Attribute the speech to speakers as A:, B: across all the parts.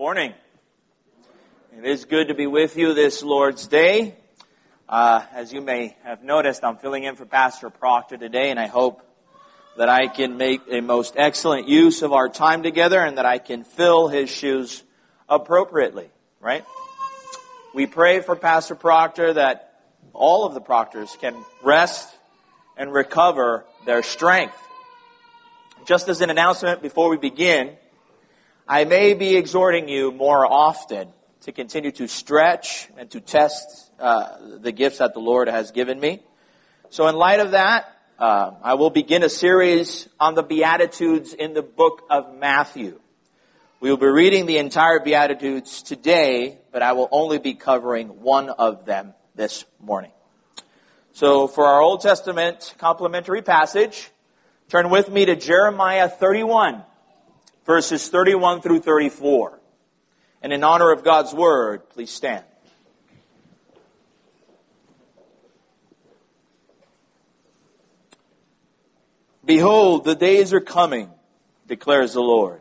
A: morning. It is good to be with you this Lord's Day. Uh, as you may have noticed, I'm filling in for Pastor Proctor today, and I hope that I can make a most excellent use of our time together and that I can fill his shoes appropriately, right? We pray for Pastor Proctor that all of the proctors can rest and recover their strength. Just as an announcement before we begin, I may be exhorting you more often to continue to stretch and to test uh, the gifts that the Lord has given me. So in light of that, uh, I will begin a series on the Beatitudes in the book of Matthew. We will be reading the entire Beatitudes today, but I will only be covering one of them this morning. So for our Old Testament complementary passage, turn with me to Jeremiah 31, verses 31 through 34. And in honor of God's word, please stand. Behold, the days are coming, declares the Lord,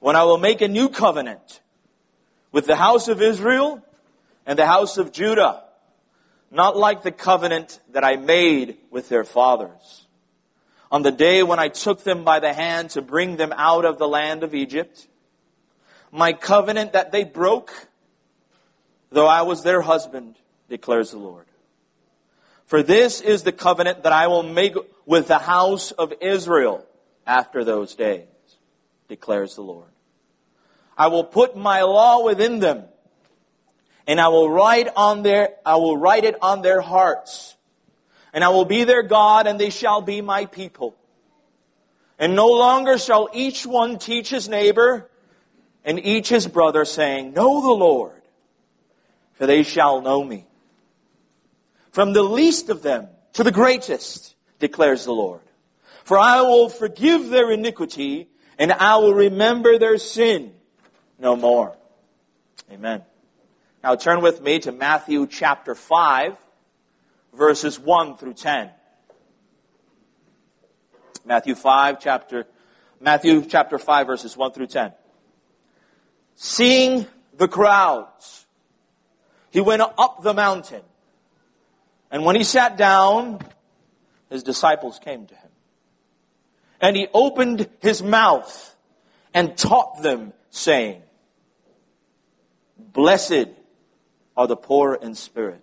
A: when I will make a new covenant with the house of Israel and the house of Judah, not like the covenant that I made with their fathers. On the day when I took them by the hand to bring them out of the land of Egypt, my covenant that they broke, though I was their husband, declares the Lord. For this is the covenant that I will make with the house of Israel after those days, declares the Lord. I will put my law within them, and I will write on their, I will write it on their hearts, and I will be their God, and they shall be my people. And no longer shall each one teach his neighbor and each his brother, saying, Know the Lord, for they shall know me. From the least of them to the greatest, declares the Lord. For I will forgive their iniquity, and I will remember their sin no more. Amen. Now turn with me to Matthew chapter 5, verses 1 through 10. Matthew 5, chapter, Matthew chapter 5, verses 1 through 10 seeing the crowds, he went up the mountain. And when he sat down, his disciples came to him. And he opened his mouth and taught them, saying, Blessed are the poor in spirit,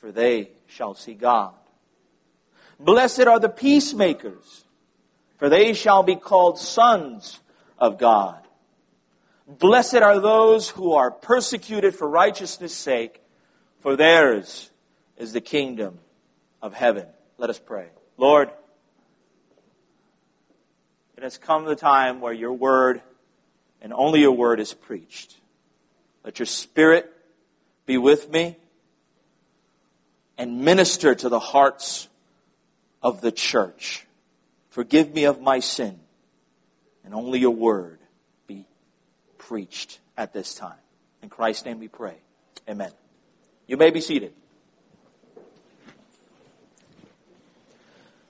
A: for they shall see God. Blessed are the peacemakers, for they shall be called sons of God. Blessed are those who are persecuted for righteousness' sake, for theirs is the kingdom of heaven. Let us pray. Lord, it has come the time where your word and only your word is preached. Let your spirit be with me and minister to the hearts of the church. Forgive me of my sin and only your word be preached at this time. In Christ's name we pray. Amen. You may be seated.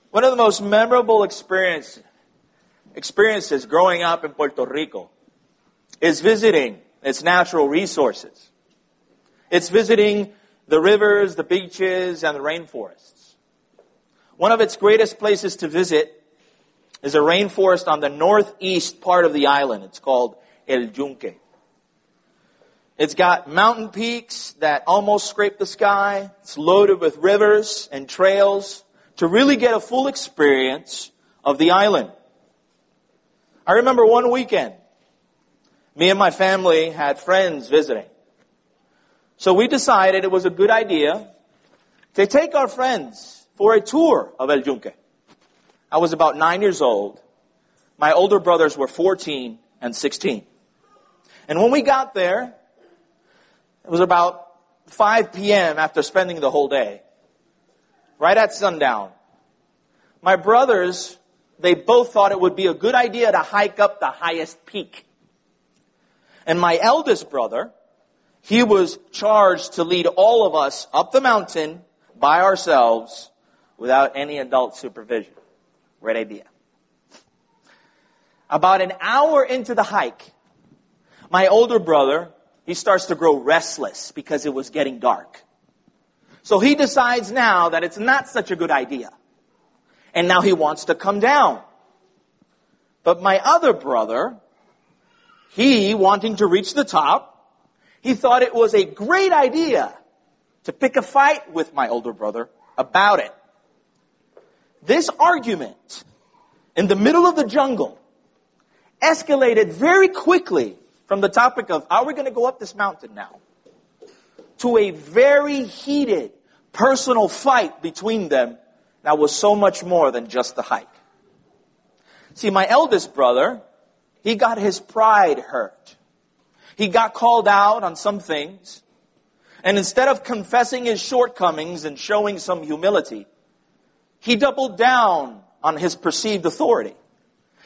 A: One of the most memorable experience, experiences growing up in Puerto Rico is visiting its natural resources. It's visiting the rivers, the beaches, and the rainforests. One of its greatest places to visit is a rainforest on the northeast part of the island. It's called El Yunque. It's got mountain peaks that almost scrape the sky. It's loaded with rivers and trails to really get a full experience of the island. I remember one weekend, me and my family had friends visiting. So we decided it was a good idea to take our friends for a tour of El Yunque. I was about nine years old. My older brothers were 14 and 16. And when we got there, it was about 5 p.m. after spending the whole day. Right at sundown. My brothers, they both thought it would be a good idea to hike up the highest peak. And my eldest brother, he was charged to lead all of us up the mountain by ourselves without any adult supervision. Great idea. About an hour into the hike, my older brother, he starts to grow restless because it was getting dark. So he decides now that it's not such a good idea. And now he wants to come down. But my other brother, he wanting to reach the top, he thought it was a great idea to pick a fight with my older brother about it. This argument in the middle of the jungle escalated very quickly from the topic of are we going to go up this mountain now to a very heated personal fight between them that was so much more than just the hike. See, my eldest brother, he got his pride hurt. He got called out on some things. And instead of confessing his shortcomings and showing some humility, he doubled down on his perceived authority.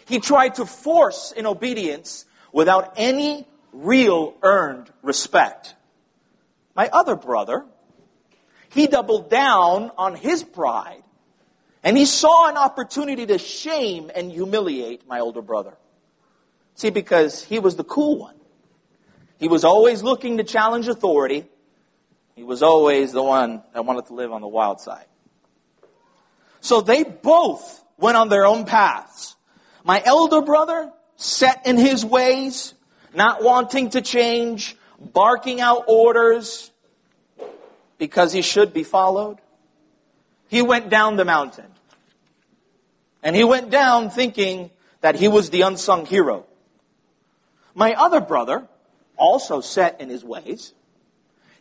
A: He tried to force in obedience without any real earned respect. My other brother, he doubled down on his pride and he saw an opportunity to shame and humiliate my older brother. See, because he was the cool one. He was always looking to challenge authority. He was always the one that wanted to live on the wild side. So they both went on their own paths. My elder brother, set in his ways, not wanting to change, barking out orders because he should be followed. He went down the mountain. And he went down thinking that he was the unsung hero. My other brother, also set in his ways,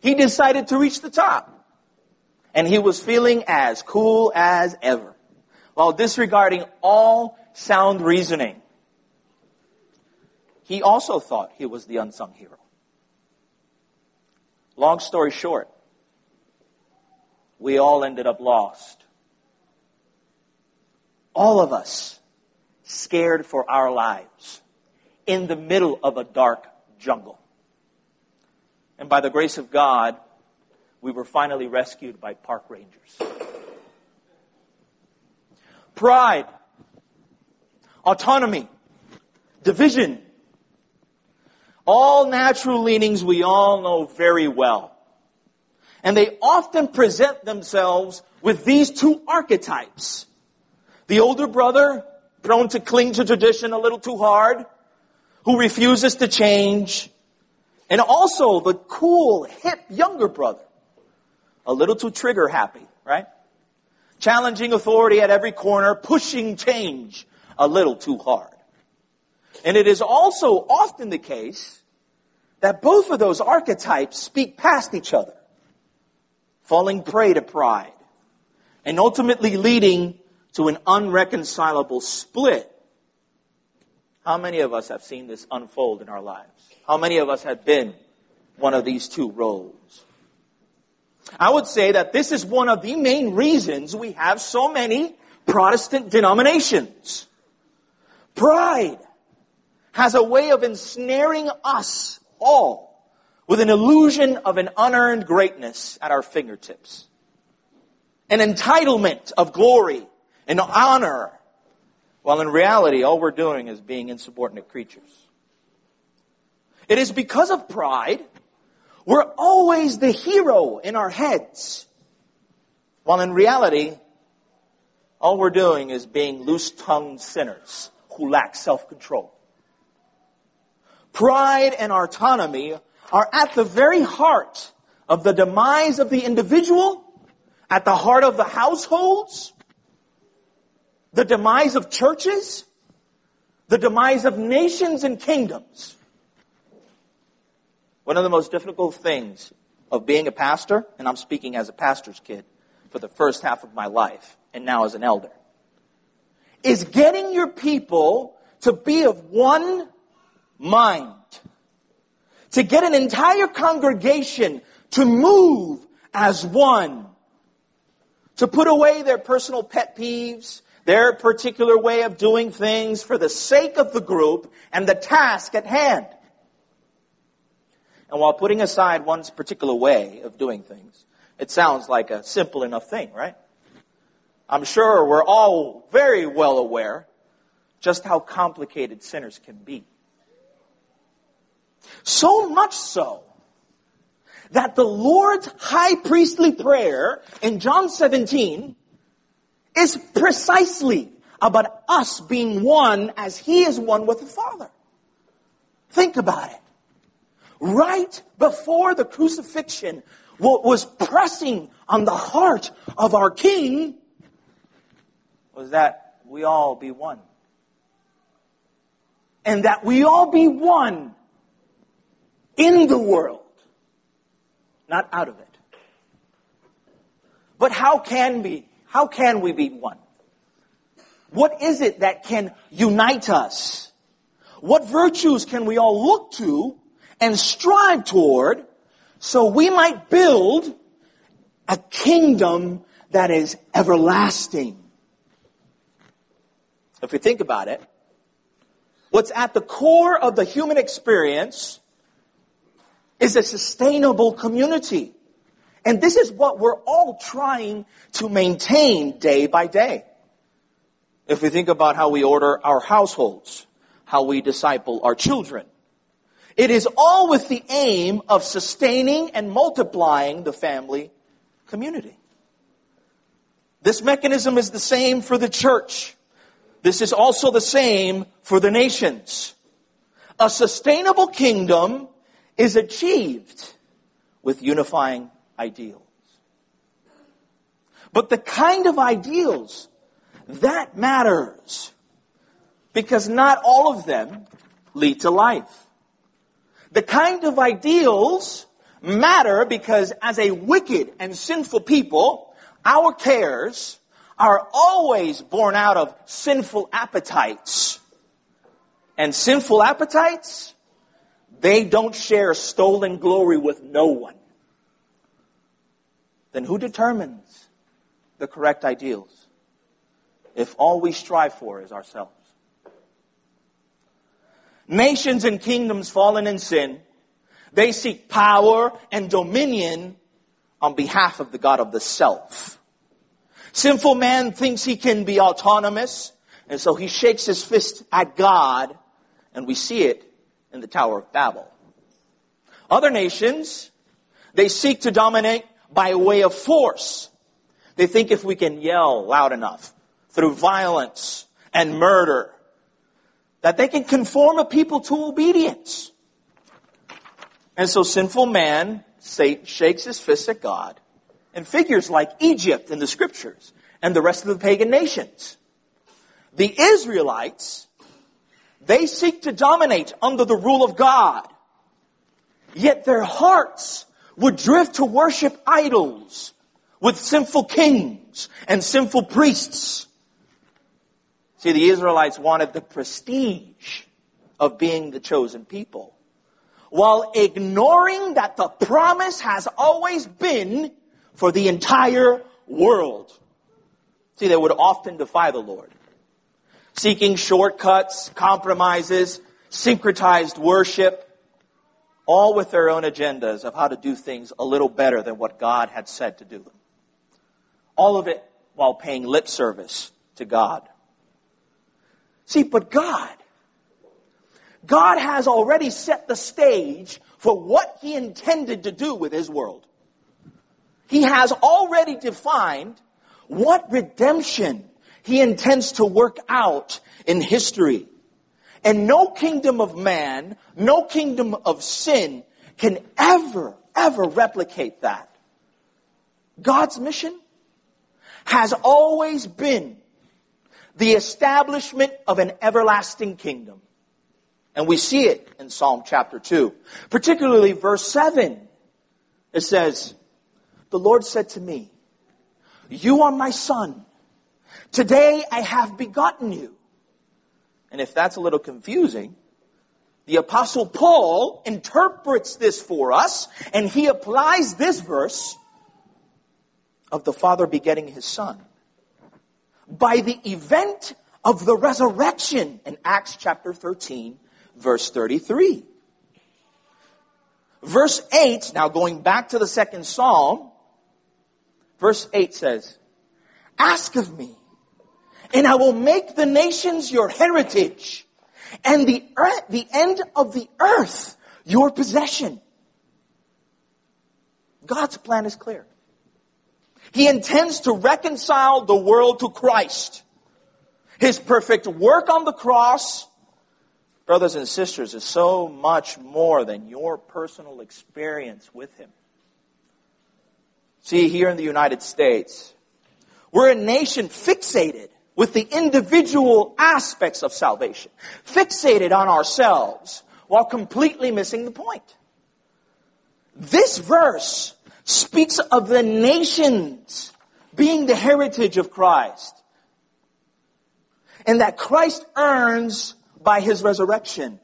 A: he decided to reach the top. And he was feeling as cool as ever, while disregarding all sound reasoning. He also thought he was the unsung hero. Long story short, we all ended up lost. All of us scared for our lives in the middle of a dark jungle. And by the grace of God, we were finally rescued by park rangers. Pride, autonomy, division, all natural leanings we all know very well. And they often present themselves with these two archetypes. The older brother, prone to cling to tradition a little too hard, who refuses to change, and also the cool, hip younger brother. A little too trigger happy, right? Challenging authority at every corner, pushing change a little too hard. And it is also often the case that both of those archetypes speak past each other, falling prey to pride, and ultimately leading to an unreconcilable split. How many of us have seen this unfold in our lives? How many of us have been one of these two roles? I would say that this is one of the main reasons we have so many Protestant denominations. Pride has a way of ensnaring us all with an illusion of an unearned greatness at our fingertips. An entitlement of glory and honor, while in reality all we're doing is being insubordinate creatures. It is because of pride we're always the hero in our heads. While in reality, all we're doing is being loose-tongued sinners who lack self-control. Pride and autonomy are at the very heart of the demise of the individual, at the heart of the households, the demise of churches, the demise of nations and kingdoms. One of the most difficult things of being a pastor, and I'm speaking as a pastor's kid for the first half of my life, and now as an elder, is getting your people to be of one mind. to get an entire congregation to move as one, to put away their personal pet peeves, their particular way of doing things for the sake of the group and the task at hand. And while putting aside one's particular way of doing things, it sounds like a simple enough thing, right? I'm sure we're all very well aware just how complicated sinners can be. So much so that the Lord's high priestly prayer in John 17 is precisely about us being one as He is one with the Father. Think about it. Right before the crucifixion, what was pressing on the heart of our King was that we all be one. And that we all be one in the world, not out of it. But how can we? How can we be one? What is it that can unite us? What virtues can we all look to and strive toward so we might build a kingdom that is everlasting? If we think about it, what's at the core of the human experience is a sustainable community. And this is what we're all trying to maintain day by day. If we think about how we order our households, how we disciple our children, it is all with the aim of sustaining and multiplying the family community. This mechanism is the same for the church. This is also the same for the nations. A sustainable kingdom is achieved with unifying ideals. But the kind of ideals that matters because not all of them lead to life. The kind of ideals matter because as a wicked and sinful people, our cares are always born out of sinful appetites. And sinful appetites they don't share stolen glory with no one. Then who determines the correct ideals if all we strive for is ourselves? Nations and kingdoms fallen in sin, they seek power and dominion on behalf of the God of the self. Sinful man thinks he can be autonomous, and so he shakes his fist at God, and we see it in the Tower of Babel. Other nations, they seek to dominate by way of force. They think if we can yell loud enough through violence and murder, that they can conform a people to obedience. And so sinful man shakes his fist at God and figures like Egypt in the scriptures and the rest of the pagan nations. The Israelites they seek to dominate under the rule of God. Yet their hearts would drift to worship idols with sinful kings and sinful priests. See, the Israelites wanted the prestige of being the chosen people while ignoring that the promise has always been for the entire world. See, they would often defy the Lord seeking shortcuts, compromises, syncretized worship, all with their own agendas of how to do things a little better than what God had said to do them. All of it while paying lip service to God. See, but God, God has already set the stage for what He intended to do with His world. He has already defined what redemption he intends to work out in history. And no kingdom of man, no kingdom of sin can ever, ever replicate that. God's mission has always been the establishment of an everlasting kingdom. And we see it in Psalm chapter 2, particularly verse 7. It says, The Lord said to me, You are my son. Today I have begotten you. And if that's a little confusing, The apostle Paul interprets this for us and he applies this verse of the Father begetting his Son by the event of the resurrection in Acts chapter 13 verse 33. Verse 8, now going back to the second psalm, verse 8 says, Ask of me, and I will make the nations your heritage, and the earth, the end of the earth your possession. God's plan is clear. He intends to reconcile the world to Christ. His perfect work on the cross brothers and sisters, is so much more than your personal experience with Him. See, here in the United States, we're a nation fixated with the individual aspects of salvation, fixated on ourselves while completely missing the point. This verse speaks of the nations being the heritage of Christ. And that Christ earns by his resurrection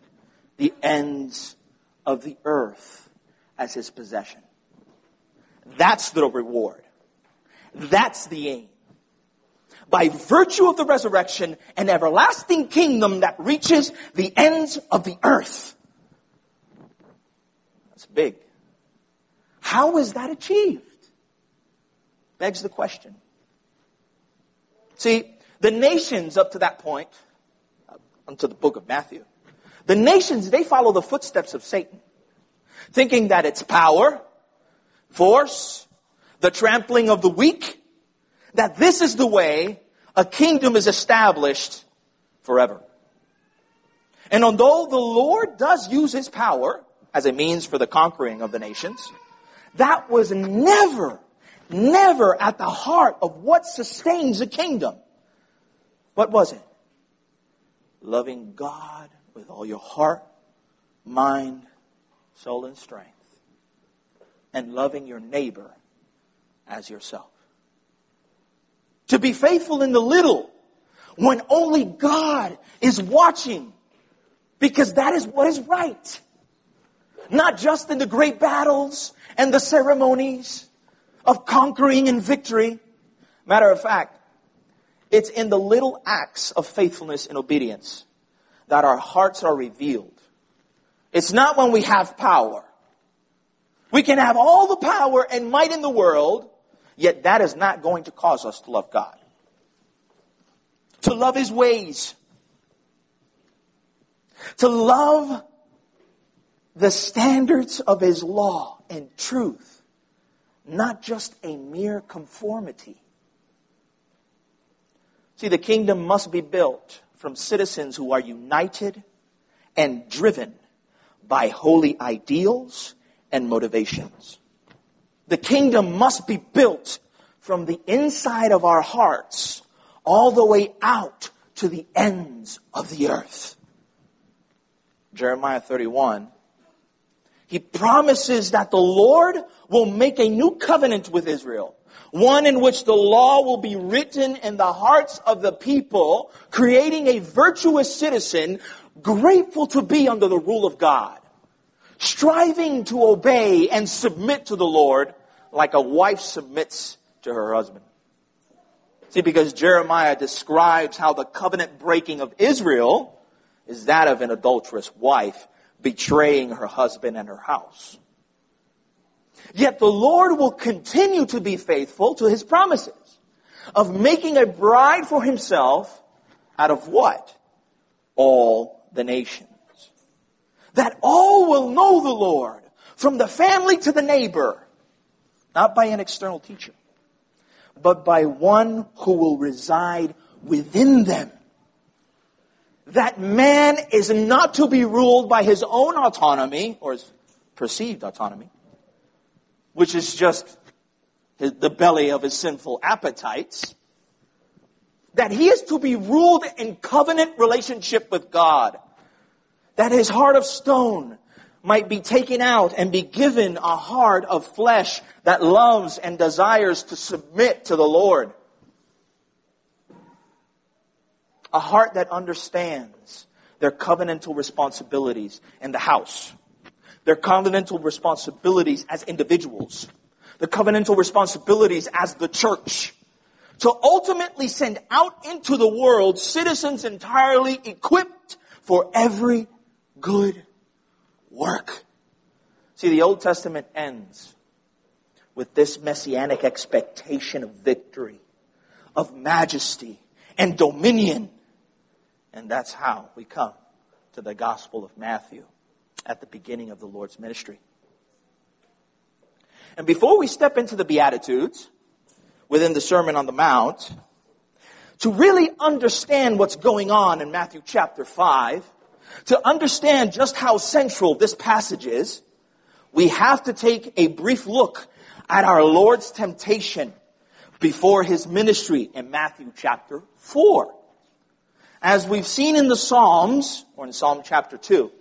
A: the ends of the earth as his possession. That's the reward. That's the aim. By virtue of the resurrection, an everlasting kingdom that reaches the ends of the earth. That's big. How is that achieved? Begs the question. See, the nations up to that point unto the book of Matthew. The nations, they follow the footsteps of Satan, thinking that it's power, force, the trampling of the weak, that this is the way a kingdom is established forever. And although the Lord does use his power as a means for the conquering of the nations, that was never, never at the heart of what sustains a kingdom. What was it? loving God with all your heart, mind, soul, and strength, and loving your neighbor as yourself. To be faithful in the little when only God is watching because that is what is right. Not just in the great battles and the ceremonies of conquering and victory. Matter of fact, it's in the little acts of faithfulness and obedience that our hearts are revealed. It's not when we have power. We can have all the power and might in the world, yet that is not going to cause us to love God. To love His ways. To love the standards of His law and truth. Not just a mere conformity. See, the kingdom must be built from citizens who are united and driven by holy ideals and motivations. The kingdom must be built from the inside of our hearts all the way out to the ends of the earth. Jeremiah 31. He promises that the Lord will make a new covenant with Israel one in which the law will be written in the hearts of the people, creating a virtuous citizen grateful to be under the rule of God, striving to obey and submit to the Lord like a wife submits to her husband. See, because Jeremiah describes how the covenant breaking of Israel is that of an adulterous wife betraying her husband and her house. Yet the Lord will continue to be faithful to his promises of making a bride for himself out of what? All the nations. That all will know the Lord from the family to the neighbor, not by an external teacher, but by one who will reside within them. That man is not to be ruled by his own autonomy or his perceived autonomy, which is just the belly of his sinful appetites, that he is to be ruled in covenant relationship with God, that his heart of stone might be taken out and be given a heart of flesh that loves and desires to submit to the Lord. A heart that understands their covenantal responsibilities in the house, their covenantal responsibilities as individuals, the covenantal responsibilities as the church, to ultimately send out into the world citizens entirely equipped for every good work. See, the Old Testament ends with this messianic expectation of victory, of majesty, and dominion. And that's how we come to the Gospel of Matthew at the beginning of the Lord's ministry. And before we step into the Beatitudes within the Sermon on the Mount, to really understand what's going on in Matthew chapter 5, to understand just how central this passage is, we have to take a brief look at our Lord's temptation before his ministry in Matthew chapter 4. As we've seen in the Psalms, or in Psalm chapter 2,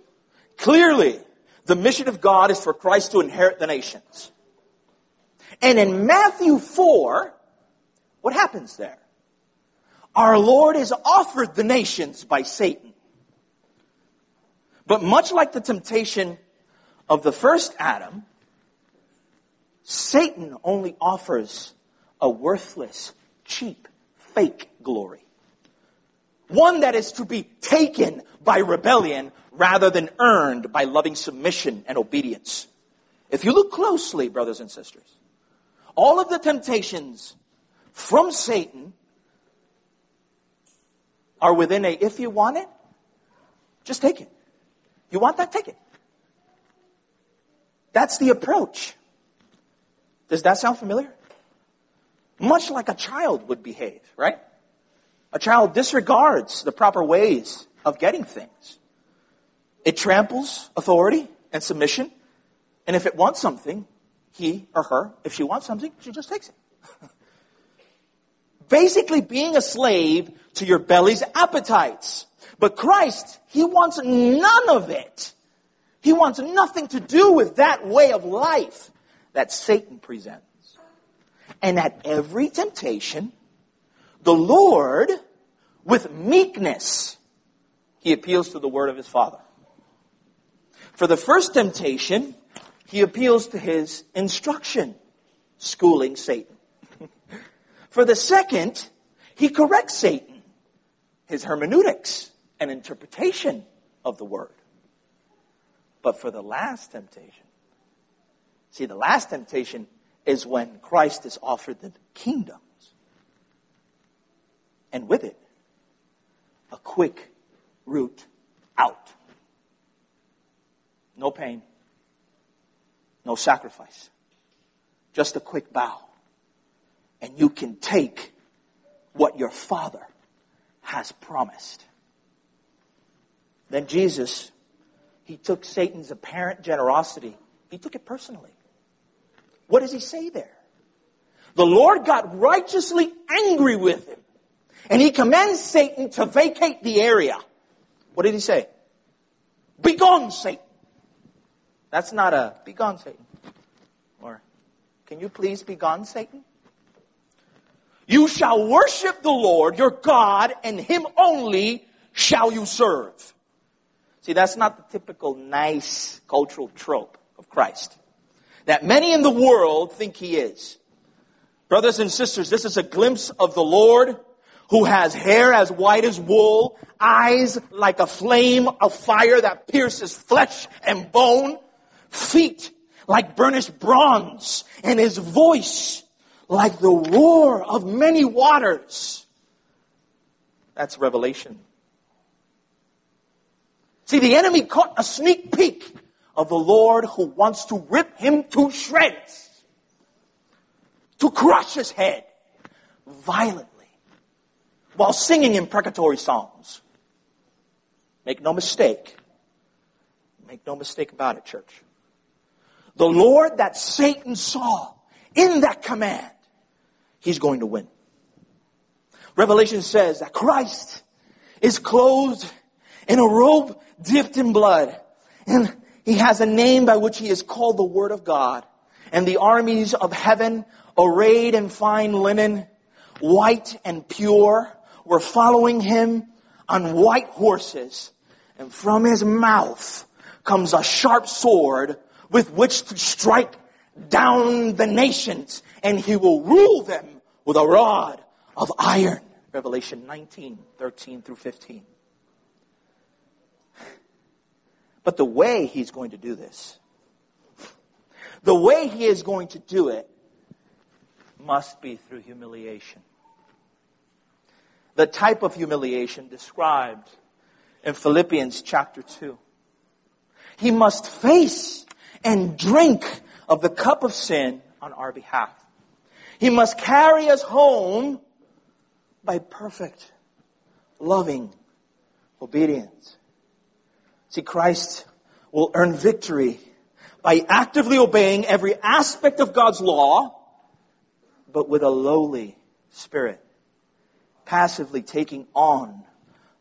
A: clearly the mission of God is for Christ to inherit the nations. And in Matthew 4, what happens there? Our Lord is offered the nations by Satan. But much like the temptation of the first Adam, Satan only offers a worthless, cheap, fake glory. One that is to be taken by rebellion rather than earned by loving submission and obedience. If you look closely, brothers and sisters, all of the temptations from Satan are within a, if you want it, just take it. You want that? Take it. That's the approach. Does that sound familiar? Much like a child would behave, right? A child disregards the proper ways of getting things. It tramples authority and submission, and if it wants something, he or her, if she wants something, she just takes it. Basically being a slave to your belly's appetites. But Christ, He wants none of it. He wants nothing to do with that way of life that Satan presents. And at every temptation, the Lord, with meekness, he appeals to the word of his Father. For the first temptation, he appeals to his instruction, schooling Satan. For the second, he corrects Satan, his hermeneutics and interpretation of the word. But for the last temptation, see, the last temptation is when Christ is offered the kingdoms. And with it, a quick route out. No pain, no sacrifice, just a quick bow. And you can take what your Father has promised. Then Jesus he took Satan's apparent generosity, he took it personally. What does he say there? The Lord got righteously angry with him. And he commands Satan to vacate the area. What did he say? Begone, Satan. That's not a begone, Satan. Or, can you please begone, Satan? You shall worship the Lord your God, and him only shall you serve. See, that's not the typical nice cultural trope of Christ that many in the world think he is. Brothers and sisters, this is a glimpse of the Lord who has hair as white as wool, eyes like a flame of fire that pierces flesh and bone, feet like burnished bronze, and his voice like the roar of many waters. That's Revelation See, the enemy caught a sneak peek of the Lord who wants to rip him to shreds, to crush his head violently while singing imprecatory songs. Make no mistake. Make no mistake about it, church. The Lord that Satan saw in that command, he's going to win. Revelation says that Christ is clothed in a robe dipped in blood. And he has a name by which he is called the Word of God. And the armies of heaven, arrayed in fine linen, white and pure, were following him on white horses. And from his mouth comes a sharp sword with which to strike down the nations, and he will rule them with a rod of iron. Revelation 19, 13 through 15. But the way he's going to do this, the way he is going to do it, must be through humiliation. The type of humiliation described in Philippians chapter 2. He must face and drink of the cup of sin on our behalf. He must carry us home by perfect, loving obedience. See, Christ will earn victory by actively obeying every aspect of God's law, but with a lowly spirit, passively taking on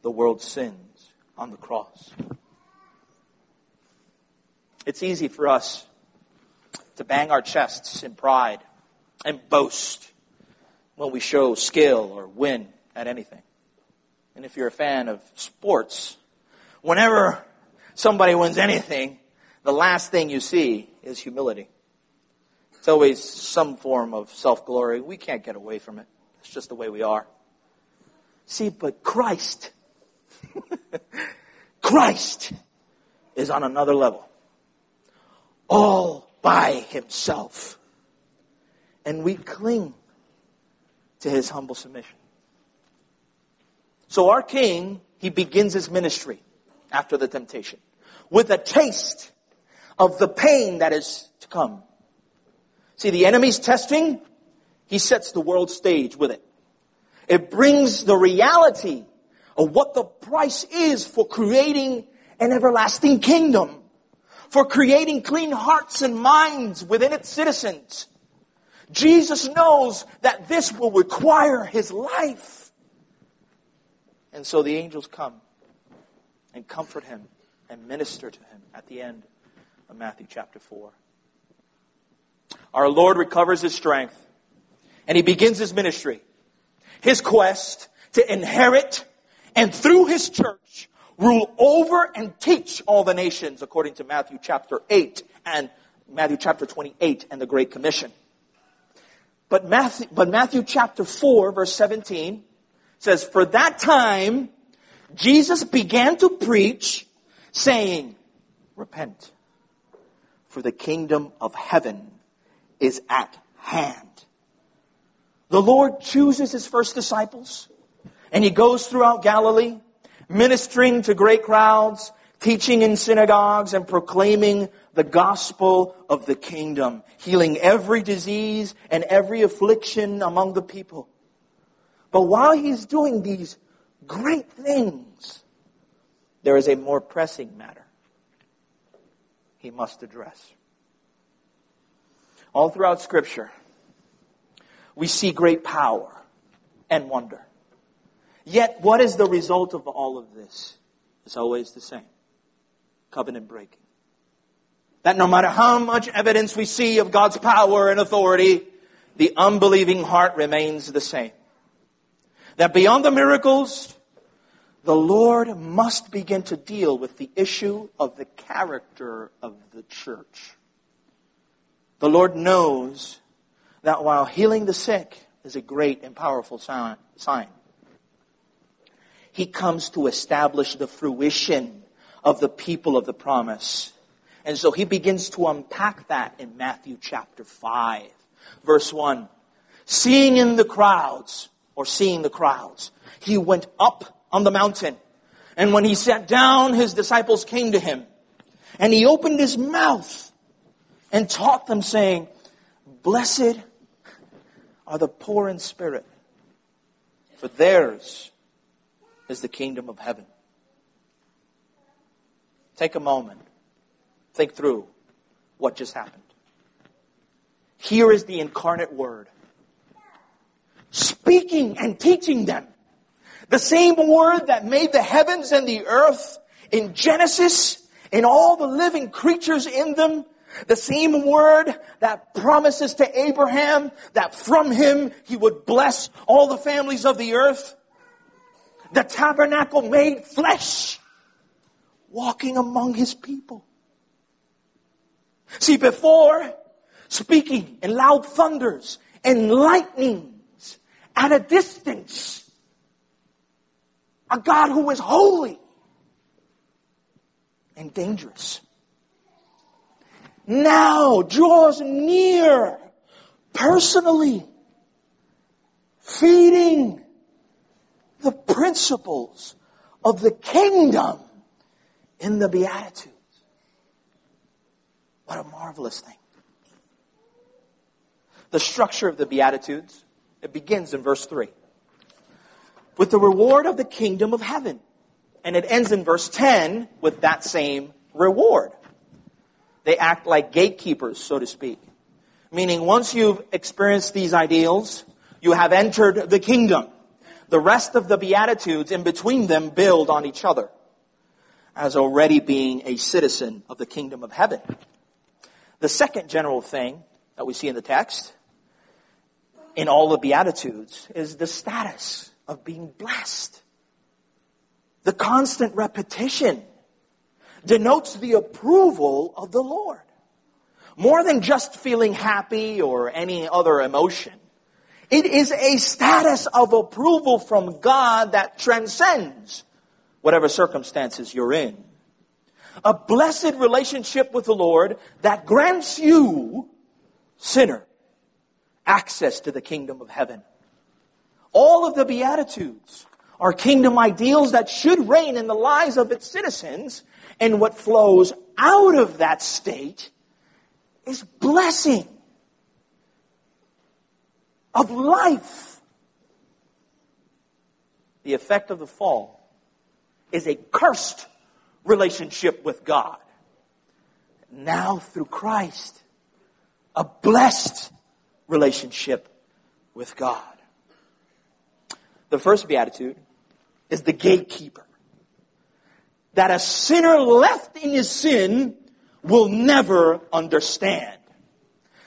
A: the world's sins on the cross. It's easy for us to bang our chests in pride and boast when we show skill or win at anything. And if you're a fan of sports, whenever somebody wins anything, the last thing you see is humility. It's always some form of self glory. We can't get away from it. It's just the way we are. See, but Christ, Christ is on another level all by himself. And we cling to his humble submission. So our king, he begins his ministry after the temptation with a taste of the pain that is to come. See, the enemy's testing, he sets the world stage with it. It brings the reality of what the price is for creating an everlasting kingdom for creating clean hearts and minds within its citizens. Jesus knows that this will require his life. And so the angels come and comfort him and minister to him at the end of Matthew chapter 4. Our Lord recovers his strength and he begins his ministry, his quest to inherit and through his church rule over and teach all the nations according to Matthew chapter 8 and Matthew chapter 28 and the Great Commission. But Matthew, but Matthew chapter 4 verse 17 says, For that time Jesus began to preach saying, Repent, for the kingdom of heaven is at hand. The Lord chooses his first disciples and he goes throughout Galilee ministering to great crowds, teaching in synagogues, and proclaiming the gospel of the kingdom, healing every disease and every affliction among the people. But while he's doing these great things, there is a more pressing matter he must address. All throughout Scripture, we see great power and wonder. Yet, what is the result of all of this? It's always the same covenant breaking. That no matter how much evidence we see of God's power and authority, the unbelieving heart remains the same. That beyond the miracles, the Lord must begin to deal with the issue of the character of the church. The Lord knows that while healing the sick is a great and powerful sign, he comes to establish the fruition of the people of the promise. And so he begins to unpack that in Matthew chapter 5, verse 1. Seeing in the crowds, or seeing the crowds, he went up on the mountain. And when he sat down, his disciples came to him. And he opened his mouth and taught them, saying, Blessed are the poor in spirit, for theirs is the kingdom of heaven. Take a moment. Think through what just happened. Here is the incarnate word. Speaking and teaching them. The same word that made the heavens and the earth in Genesis and all the living creatures in them. The same word that promises to Abraham that from him he would bless all the families of the earth the tabernacle made flesh walking among his people. See, before speaking in loud thunders and lightnings at a distance, a God who is holy and dangerous now draws near personally, feeding the principles of the kingdom in the Beatitudes. What a marvelous thing. The structure of the Beatitudes, it begins in verse 3 with the reward of the kingdom of heaven. And it ends in verse 10 with that same reward. They act like gatekeepers, so to speak. Meaning once you've experienced these ideals, you have entered the kingdom. The rest of the Beatitudes in between them build on each other as already being a citizen of the kingdom of heaven. The second general thing that we see in the text in all the Beatitudes is the status of being blessed. The constant repetition denotes the approval of the Lord. More than just feeling happy or any other emotion. It is a status of approval from God that transcends whatever circumstances you're in. A blessed relationship with the Lord that grants you, sinner, access to the kingdom of heaven. All of the Beatitudes are kingdom ideals that should reign in the lives of its citizens, and what flows out of that state is blessing of life. The effect of the fall is a cursed relationship with God. Now through Christ, a blessed relationship with God. The first beatitude is the gatekeeper. That a sinner left in his sin will never understand.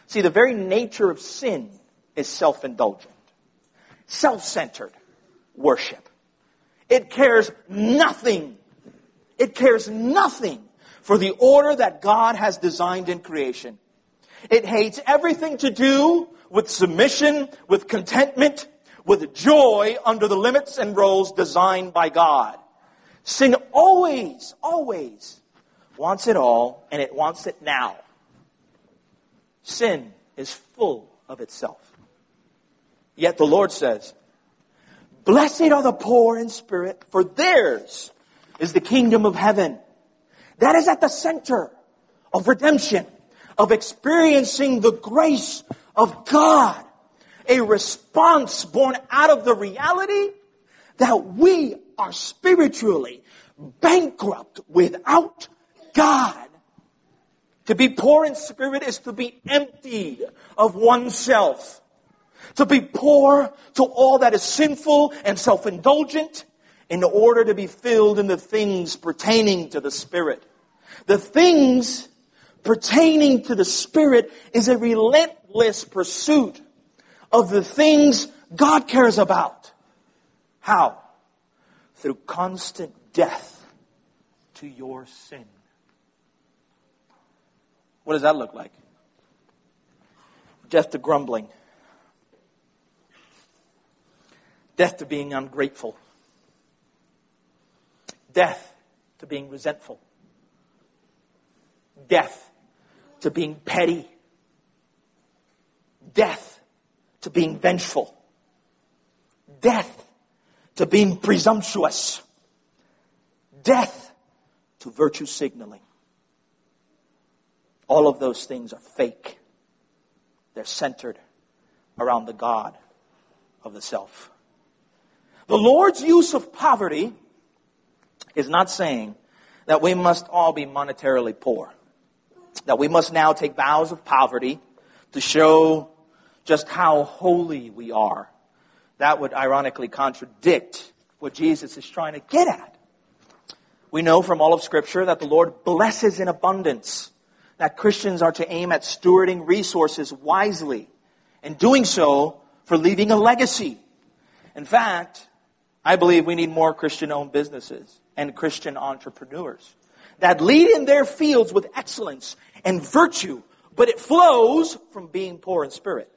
A: See, the very nature of sin is self-indulgent, self-centered worship. It cares nothing. It cares nothing for the order that God has designed in creation. It hates everything to do with submission, with contentment, with joy under the limits and roles designed by God. Sin always, always wants it all, and it wants it now. Sin is full of itself. Yet the Lord says, Blessed are the poor in spirit, for theirs is the kingdom of heaven. That is at the center of redemption, of experiencing the grace of God a response born out of the reality that we are spiritually bankrupt without God. To be poor in spirit is to be emptied of oneself. To be poor to all that is sinful and self-indulgent in order to be filled in the things pertaining to the Spirit. The things pertaining to the Spirit is a relentless pursuit of the things God cares about. How? Through constant death to your sin. What does that look like? Death to grumbling. Death to being ungrateful. Death to being resentful. Death to being petty. Death to being vengeful, death to being presumptuous, death to virtue signaling. All of those things are fake. They're centered around the God of the self. The Lord's use of poverty is not saying that we must all be monetarily poor. That we must now take vows of poverty to show just how holy we are. That would ironically contradict what Jesus is trying to get at. We know from all of scripture that the Lord blesses in abundance, that Christians are to aim at stewarding resources wisely, and doing so for leaving a legacy. In fact, I believe we need more Christian owned businesses and Christian entrepreneurs. that lead in their fields with excellence and virtue, but it flows from being poor in spirit.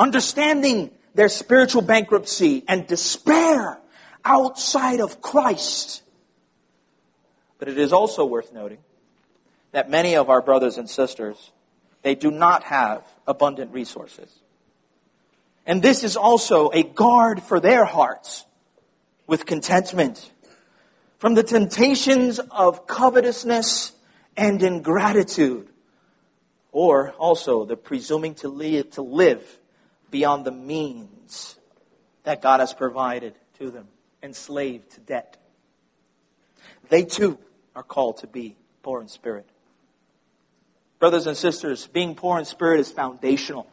A: Understanding their spiritual bankruptcy and despair outside of Christ. But it is also worth noting that many of our brothers and sisters, they do not have abundant resources. And this is also a guard for their hearts with contentment from the temptations of covetousness and ingratitude, or also the presuming to live, to live beyond the means that God has provided to them, enslaved to debt. They too are called to be poor in spirit. Brothers and sisters, being poor in spirit is foundational.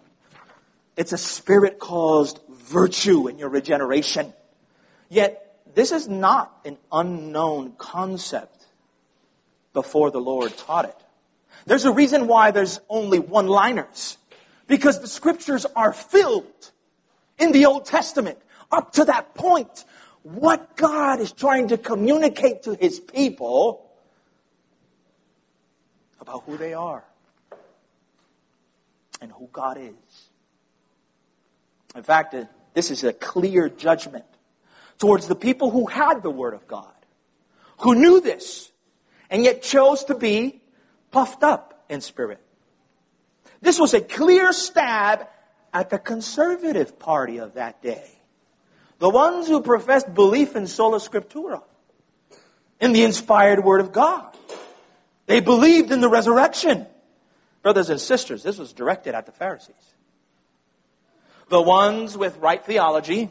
A: It's a spirit caused virtue in your regeneration. Yet, this is not an unknown concept before the Lord taught it. There's a reason why there's only one liners. Because the scriptures are filled in the Old Testament up to that point. What God is trying to communicate to his people about who they are and who God is. In fact, uh, this is a clear judgment towards the people who had the Word of God, who knew this, and yet chose to be puffed up in spirit. This was a clear stab at the conservative party of that day. The ones who professed belief in sola scriptura, in the inspired word of God. They believed in the resurrection. Brothers and sisters, this was directed at the Pharisees. The ones with right theology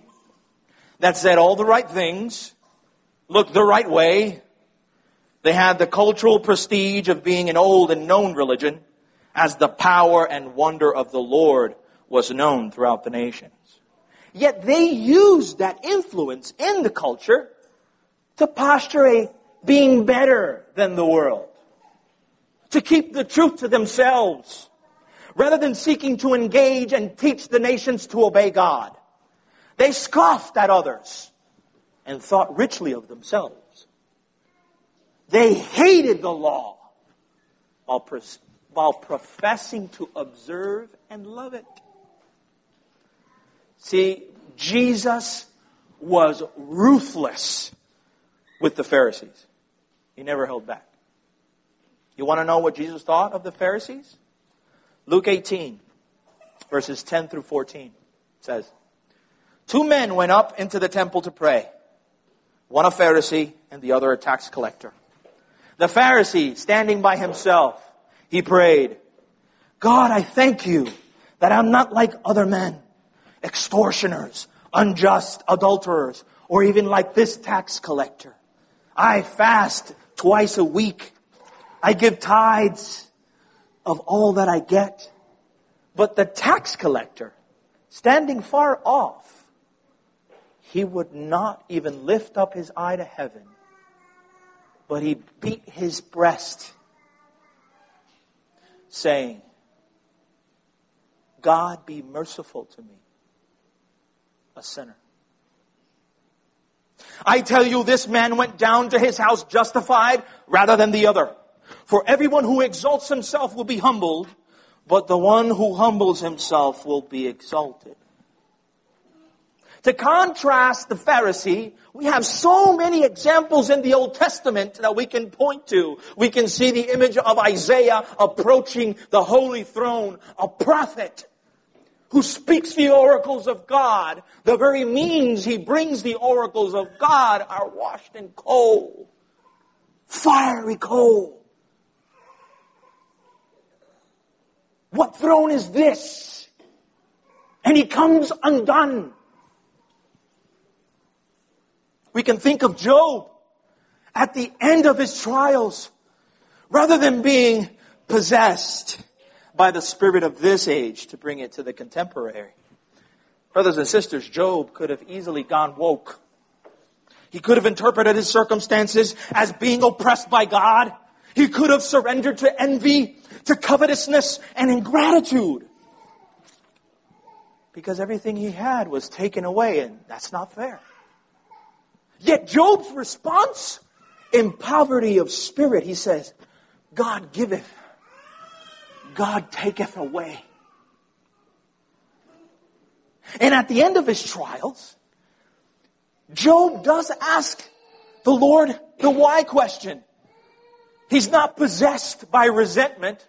A: that said all the right things, looked the right way. They had the cultural prestige of being an old and known religion as the power and wonder of the Lord was known throughout the nations. Yet they used that influence in the culture to posture a being better than the world, to keep the truth to themselves, rather than seeking to engage and teach the nations to obey God. They scoffed at others and thought richly of themselves. They hated the law while while professing to observe and love it. See, Jesus was ruthless with the Pharisees. He never held back. You want to know what Jesus thought of the Pharisees? Luke 18, verses 10 through 14 says, Two men went up into the temple to pray. One a Pharisee and the other a tax collector. The Pharisee, standing by himself, he prayed, God, I thank you that I'm not like other men, extortioners, unjust, adulterers, or even like this tax collector. I fast twice a week. I give tithes of all that I get. But the tax collector, standing far off, he would not even lift up his eye to heaven, but he beat his breast saying, God be merciful to me, a sinner. I tell you, this man went down to his house justified rather than the other. For everyone who exalts himself will be humbled, but the one who humbles himself will be exalted. To contrast the Pharisee, we have so many examples in the Old Testament that we can point to. We can see the image of Isaiah approaching the holy throne, a prophet who speaks the oracles of God. The very means he brings the oracles of God are washed in coal, fiery coal. What throne is this? And he comes undone. We can think of Job at the end of his trials. Rather than being possessed by the spirit of this age to bring it to the contemporary. Brothers and sisters, Job could have easily gone woke. He could have interpreted his circumstances as being oppressed by God. He could have surrendered to envy, to covetousness, and ingratitude. Because everything he had was taken away, and that's not fair. Yet Job's response in poverty of spirit, he says, God giveth, God taketh away. And at the end of his trials, Job does ask the Lord the why question. He's not possessed by resentment,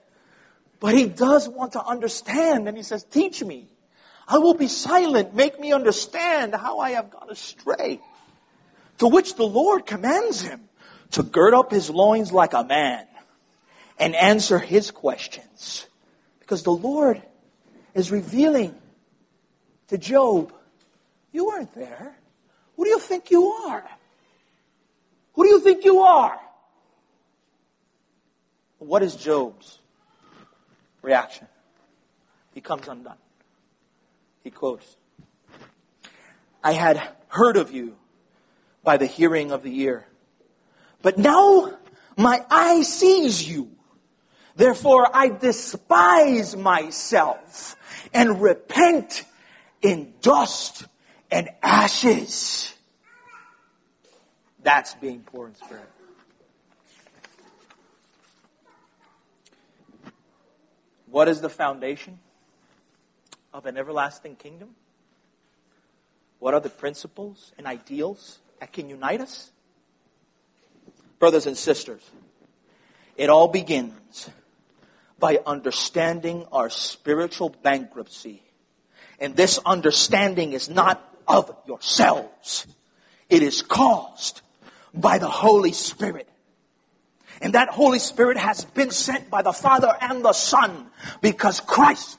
A: but he does want to understand. And he says, teach me. I will be silent. Make me understand how I have gone astray. To which the Lord commands him to gird up his loins like a man and answer his questions. Because the Lord is revealing to Job, you weren't there. Who do you think you are? Who do you think you are? What is Job's reaction? He comes undone. He quotes, I had heard of you by the hearing of the ear, but now my eye sees you. Therefore I despise myself and repent in dust and ashes. That's being poor in spirit. What is the foundation of an everlasting kingdom? What are the principles and ideals that can unite us? Brothers and sisters, it all begins by understanding our spiritual bankruptcy. And this understanding is not of yourselves. It is caused by the Holy Spirit. And that Holy Spirit has been sent by the Father and the Son because Christ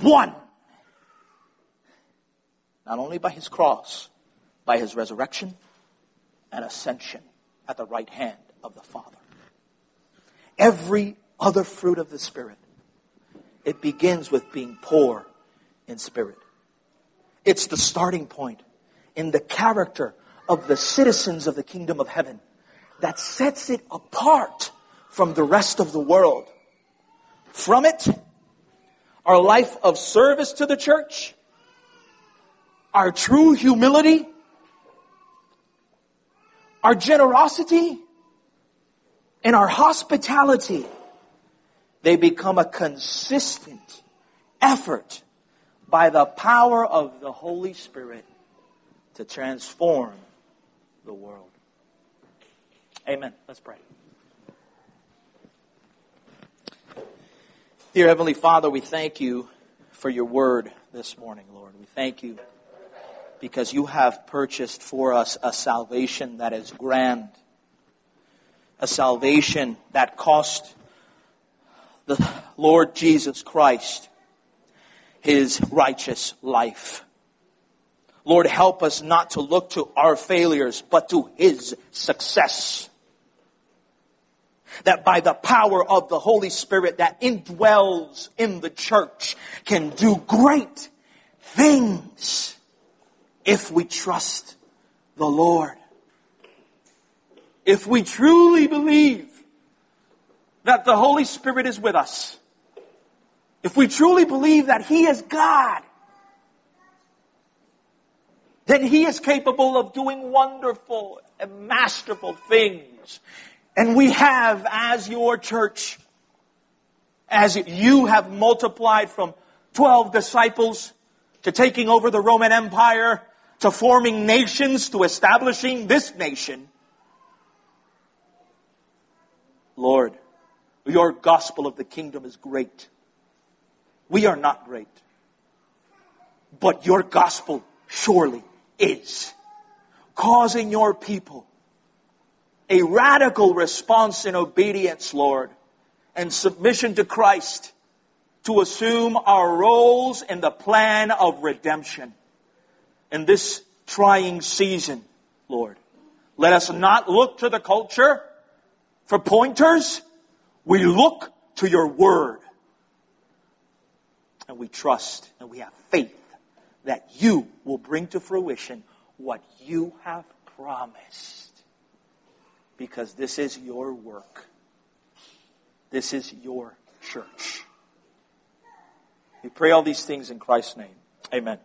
A: won. Not only by his cross, by his resurrection and ascension at the right hand of the Father. Every other fruit of the Spirit, it begins with being poor in spirit. It's the starting point in the character of the citizens of the kingdom of heaven that sets it apart from the rest of the world. From it, our life of service to the church, our true humility, our generosity, and our hospitality, they become a consistent effort by the power of the Holy Spirit to transform the world. Amen. Let's pray. Dear Heavenly Father, we thank you for your word this morning, Lord. We thank you because you have purchased for us a salvation that is grand, a salvation that cost the Lord Jesus Christ his righteous life. Lord, help us not to look to our failures, but to his success. That by the power of the Holy Spirit that indwells in the church can do great things if we trust the Lord. If we truly believe that the Holy Spirit is with us, if we truly believe that He is God, then He is capable of doing wonderful and masterful things. And we have, as your church, as you have multiplied from 12 disciples to taking over the Roman Empire to forming nations to establishing this nation, Lord, your gospel of the kingdom is great. We are not great. But your gospel surely is. Causing your people a radical response in obedience, Lord, and submission to Christ to assume our roles in the plan of redemption. In this trying season, Lord, let us not look to the culture for pointers. We look to your word and we trust and we have faith that you will bring to fruition what you have promised. Because this is your work. This is your church. We pray all these things in Christ's name. Amen.